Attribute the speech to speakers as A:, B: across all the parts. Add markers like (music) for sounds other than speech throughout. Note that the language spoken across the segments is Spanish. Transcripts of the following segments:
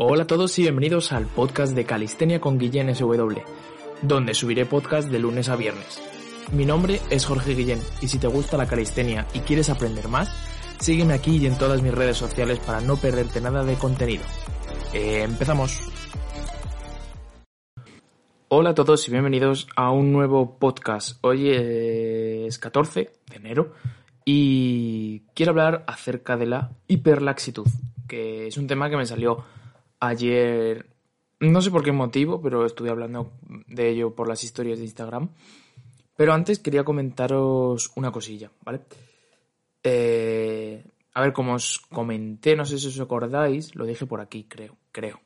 A: Hola a todos y bienvenidos al podcast de Calistenia con Guillén SW, donde subiré podcast de lunes a viernes. Mi nombre es Jorge Guillén y si te gusta la calistenia y quieres aprender más, sígueme aquí y en todas mis redes sociales para no perderte nada de contenido. Eh, empezamos. Hola a todos y bienvenidos a un nuevo podcast. Hoy es 14 de enero y quiero hablar acerca de la hiperlaxitud, que es un tema que me salió ayer, no sé por qué motivo, pero estuve hablando de ello por las historias de Instagram. Pero antes quería comentaros una cosilla, ¿vale? Eh, a ver, como os comenté, no sé si os acordáis, lo dije por aquí, creo, creo,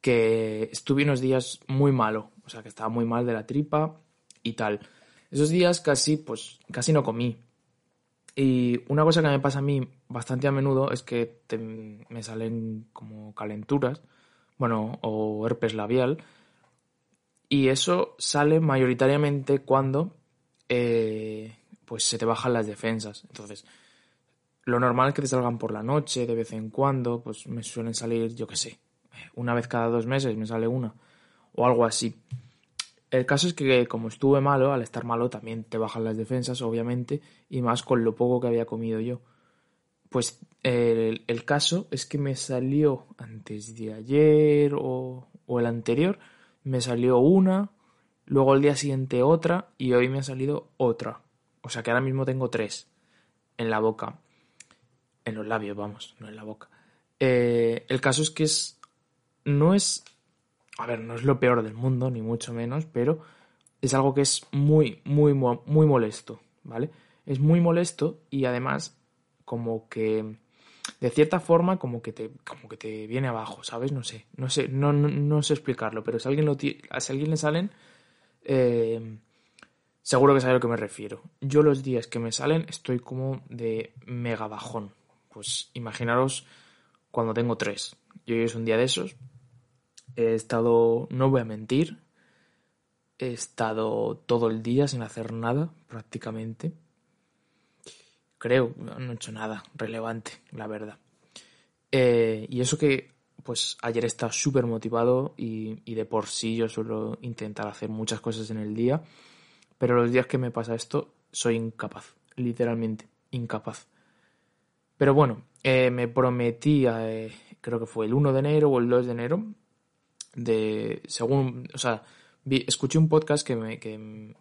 A: que estuve unos días muy malo, o sea, que estaba muy mal de la tripa y tal. Esos días casi, pues, casi no comí. Y una cosa que me pasa a mí bastante a menudo es que me salen como calenturas, bueno, o herpes labial. Y eso sale mayoritariamente cuando eh, pues se te bajan las defensas. Entonces, lo normal es que te salgan por la noche, de vez en cuando, pues me suelen salir, yo qué sé, una vez cada dos meses me sale una, o algo así. El caso es que como estuve malo, al estar malo también te bajan las defensas, obviamente, y más con lo poco que había comido yo. Pues el, caso es que me salió antes de ayer o, o el anterior, me salió una, luego el día siguiente otra y hoy me ha salido otra. O sea que ahora mismo tengo tres en la boca. En los labios, vamos, no en la boca. Eh, el caso es que es. No es. A ver, no es lo peor del mundo, ni mucho menos, pero es algo que es muy, muy, muy molesto, ¿vale? Es muy molesto y además como que de cierta forma como que te como que te viene abajo, ¿sabes? No sé, no sé, no, no, sé explicarlo, pero si alguien lo si a alguien le salen eh, seguro que sabe a lo que me refiero. Yo los días que me salen estoy como de mega bajón. Pues imaginaros cuando tengo tres. Yo hoy es un día de esos. He estado, no voy a mentir, he estado todo el día sin hacer nada prácticamente creo, no he hecho nada relevante, la verdad. Eh, y eso que, pues ayer estaba súper motivado y, de por sí yo suelo intentar hacer muchas cosas en el día, pero los días que me pasa esto soy incapaz, literalmente incapaz. Pero bueno, eh, me prometí, eh, creo que fue el 1 de enero o el 2 de enero, de, según, o sea, escuché un podcast que me, que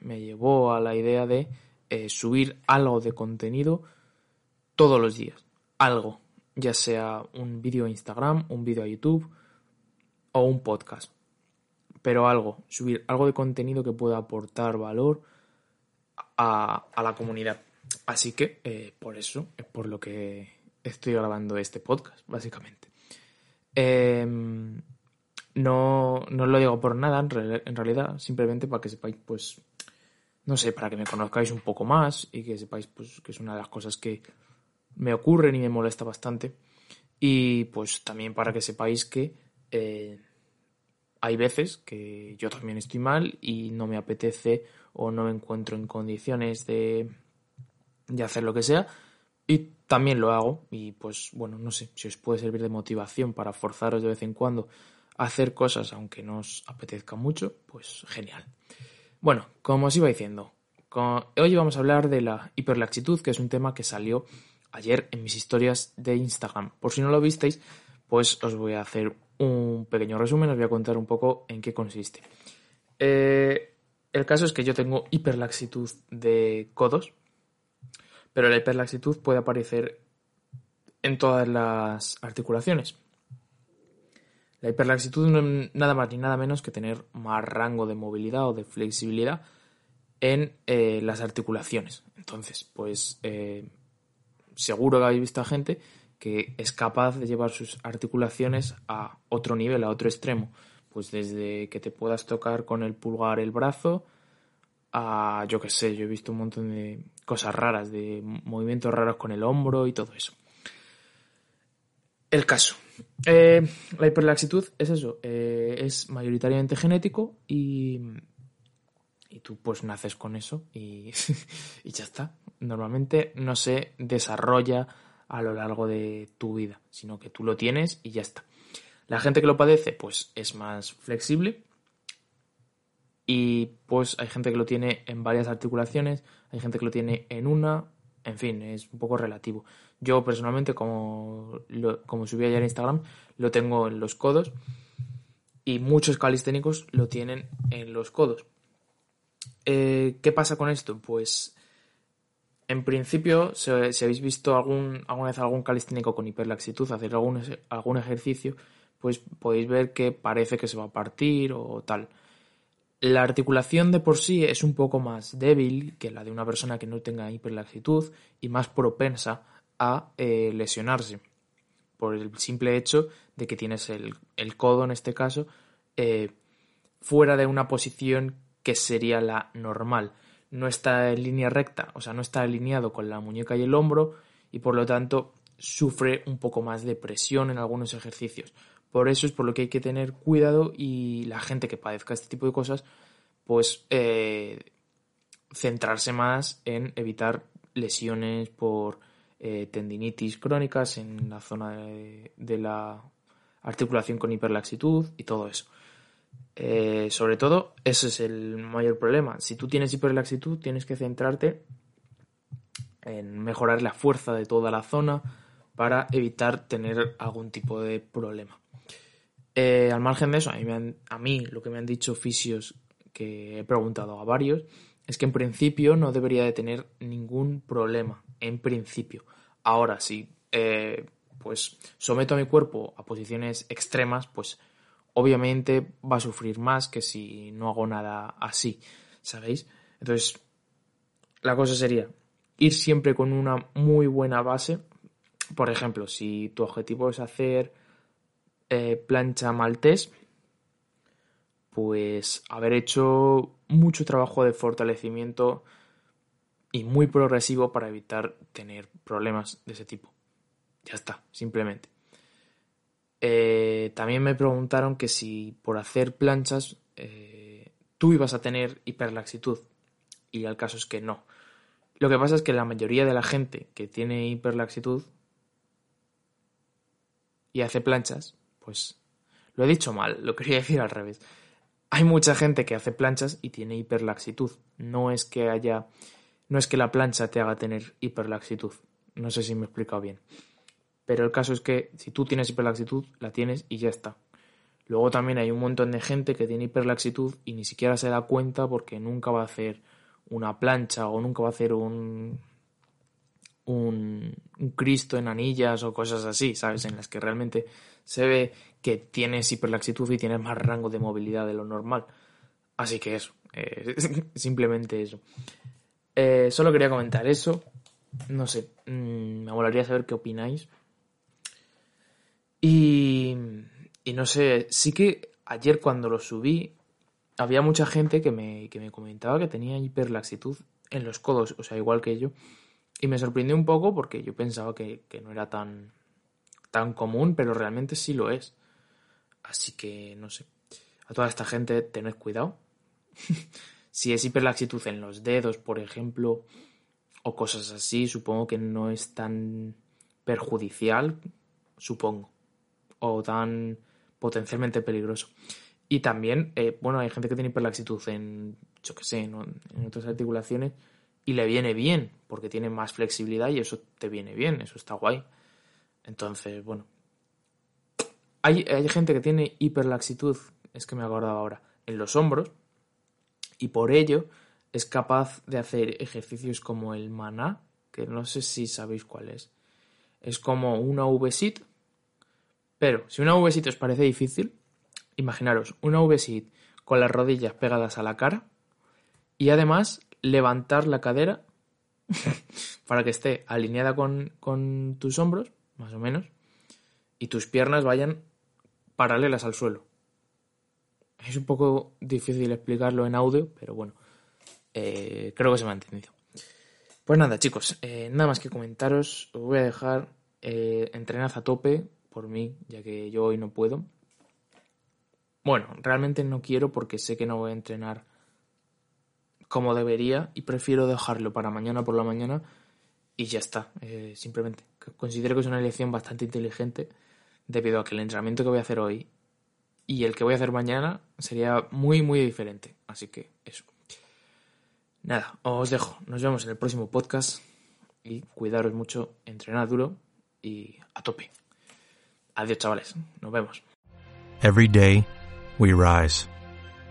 A: me llevó a la idea de eh, subir algo de contenido todos los días. Algo. Ya sea un vídeo a Instagram, un vídeo a YouTube o un podcast. Pero algo. Subir algo de contenido que pueda aportar valor a, la comunidad. Así que eh, por eso es por lo que estoy grabando este podcast, básicamente. Em, no, no lo digo por nada, en, realidad, simplemente para que sepáis, pues, no sé, para que me conozcáis un poco más y que sepáis pues, que es una de las cosas que me ocurren y me molesta bastante. Y pues también para que sepáis que eh, hay veces que yo también estoy mal y no me apetece o no me encuentro en condiciones de, de hacer lo que sea. Y también lo hago y pues bueno, no sé, si os puede servir de motivación para forzaros de vez en cuando hacer cosas aunque no os apetezca mucho, pues genial. Bueno, como os iba diciendo, hoy vamos a hablar de la hiperlaxitud, que es un tema que salió ayer en mis historias de Instagram. Por si no lo visteis, pues os voy a hacer un pequeño resumen, os voy a contar un poco en qué consiste. Eh, el caso es que yo tengo hiperlaxitud de codos, pero la hiperlaxitud puede aparecer en todas las articulaciones. La hiperlaxitud no es nada más ni nada menos que tener más rango de movilidad o de flexibilidad en eh, las articulaciones. Entonces, pues eh, seguro que habéis visto a gente que es capaz de llevar sus articulaciones a otro nivel, a otro extremo. Pues desde que te puedas tocar con el pulgar el brazo a, yo qué sé, yo he visto un montón de cosas raras, de movimientos raros con el hombro y todo eso. El caso. Eh, la hiperlaxitud es eso, eh, es mayoritariamente genético y, y tú pues naces con eso y, (laughs) y ya está. Normalmente no se desarrolla a lo largo de tu vida, sino que tú lo tienes y ya está. La gente que lo padece pues es más flexible y pues hay gente que lo tiene en varias articulaciones, hay gente que lo tiene en una, en fin, es un poco relativo. Yo personalmente, como, como subí ayer en Instagram, lo tengo en los codos y muchos calisténicos lo tienen en los codos. Eh, ¿Qué pasa con esto? Pues en principio, si, habéis visto algún, alguna vez algún calisténico con hiperlaxitud hacer algún, algún ejercicio, pues podéis ver que parece que se va a partir o tal. La articulación de por sí es un poco más débil que la de una persona que no tenga hiperlaxitud y más propensa a eh, lesionarse por el simple hecho de que tienes el, codo en este caso eh, fuera de una posición que sería la normal. No está en línea recta, o sea, no está alineado con la muñeca y el hombro y por lo tanto sufre un poco más de presión en algunos ejercicios. Por eso es por lo que hay que tener cuidado y la gente que padezca este tipo de cosas, pues eh, centrarse más en evitar lesiones por eh, tendinitis crónicas en la zona de, la articulación con hiperlaxitud y todo eso. Eh, sobre todo, ese es el mayor problema. Si tú tienes hiperlaxitud, tienes que centrarte en mejorar la fuerza de toda la zona para evitar tener algún tipo de problema. Eh, al margen de eso, a mí, lo que me han dicho fisios que he preguntado a varios es que en principio no debería de tener ningún problema, en principio. Ahora, si eh, pues someto a mi cuerpo a posiciones extremas, pues obviamente va a sufrir más que si no hago nada así, ¿sabéis? Entonces, la cosa sería ir siempre con una muy buena base. Por ejemplo, si tu objetivo es hacer eh, plancha maltés, pues haber hecho mucho trabajo de fortalecimiento y muy progresivo para evitar tener problemas de ese tipo. Ya está, simplemente. Eh, también me preguntaron que si por hacer planchas eh, tú ibas a tener hiperlaxitud. Y el caso es que no. Lo que pasa es que la mayoría de la gente que tiene hiperlaxitud y hace planchas pues lo he dicho mal, lo quería (laughs) decir al revés. Hay mucha gente que hace planchas y tiene hiperlaxitud. No es que haya. No es que la plancha te haga tener hiperlaxitud. No sé si me he explicado bien. Pero el caso es que si tú tienes hiperlaxitud, la tienes y ya está. Luego también hay un montón de gente que tiene hiperlaxitud y ni siquiera se da cuenta porque nunca va a hacer una plancha o nunca va a hacer un, un, Cristo en anillas o cosas así, ¿sabes? En las que realmente se ve que tienes hiperlaxitud y tienes más rango de movilidad de lo normal. Así que eso, eh, (laughs) simplemente eso. Eh, solo quería comentar eso. No sé, mm, me molaría saber qué opináis. Y, y no sé, sí que ayer cuando lo subí había mucha gente que me, que me comentaba que tenía hiperlaxitud en los codos, o sea, igual que yo. Y me sorprendió un poco porque yo pensaba que, no era tan, tan común, pero realmente sí lo es. Así que, no sé. A toda esta gente, tened cuidado. (laughs) si es hiperlaxitud en los dedos, por ejemplo, o cosas así, supongo que no es tan perjudicial, supongo. O tan potencialmente peligroso. Y también, eh, bueno, hay gente que tiene hiperlaxitud en, yo qué sé, en otras articulaciones y le viene bien, porque tiene más flexibilidad y eso te viene bien, eso está guay. Entonces, bueno. Hay, hay gente que tiene hiperlaxitud, es que me acordaba ahora, en los hombros, y por ello es capaz de hacer ejercicios como el maná, que no sé si sabéis cuál es. Es como una V-sit, pero si una V-sit os parece difícil, imaginaros una V-sit con las rodillas pegadas a la cara y además levantar la cadera (laughs) para que esté alineada con, tus hombros más o menos, y tus piernas vayan paralelas al suelo. Es un poco difícil explicarlo en audio, pero bueno, eh, creo que se me ha entendido. Pues nada, chicos, eh, nada más que comentaros. Os voy a dejar eh, entrenad a tope por mí, ya que yo hoy no puedo. Bueno, realmente no quiero porque sé que no voy a entrenar como debería y prefiero dejarlo para mañana por la mañana y ya está. Eh, simplemente considero que es una elección bastante inteligente debido a que el entrenamiento que voy a hacer hoy y el que voy a hacer mañana sería muy, muy diferente. Así que eso. Nada, os dejo. Nos vemos en el próximo podcast y cuidaros mucho, entrenad duro y a tope. Adiós, chavales. Nos vemos.
B: Every day, we rise,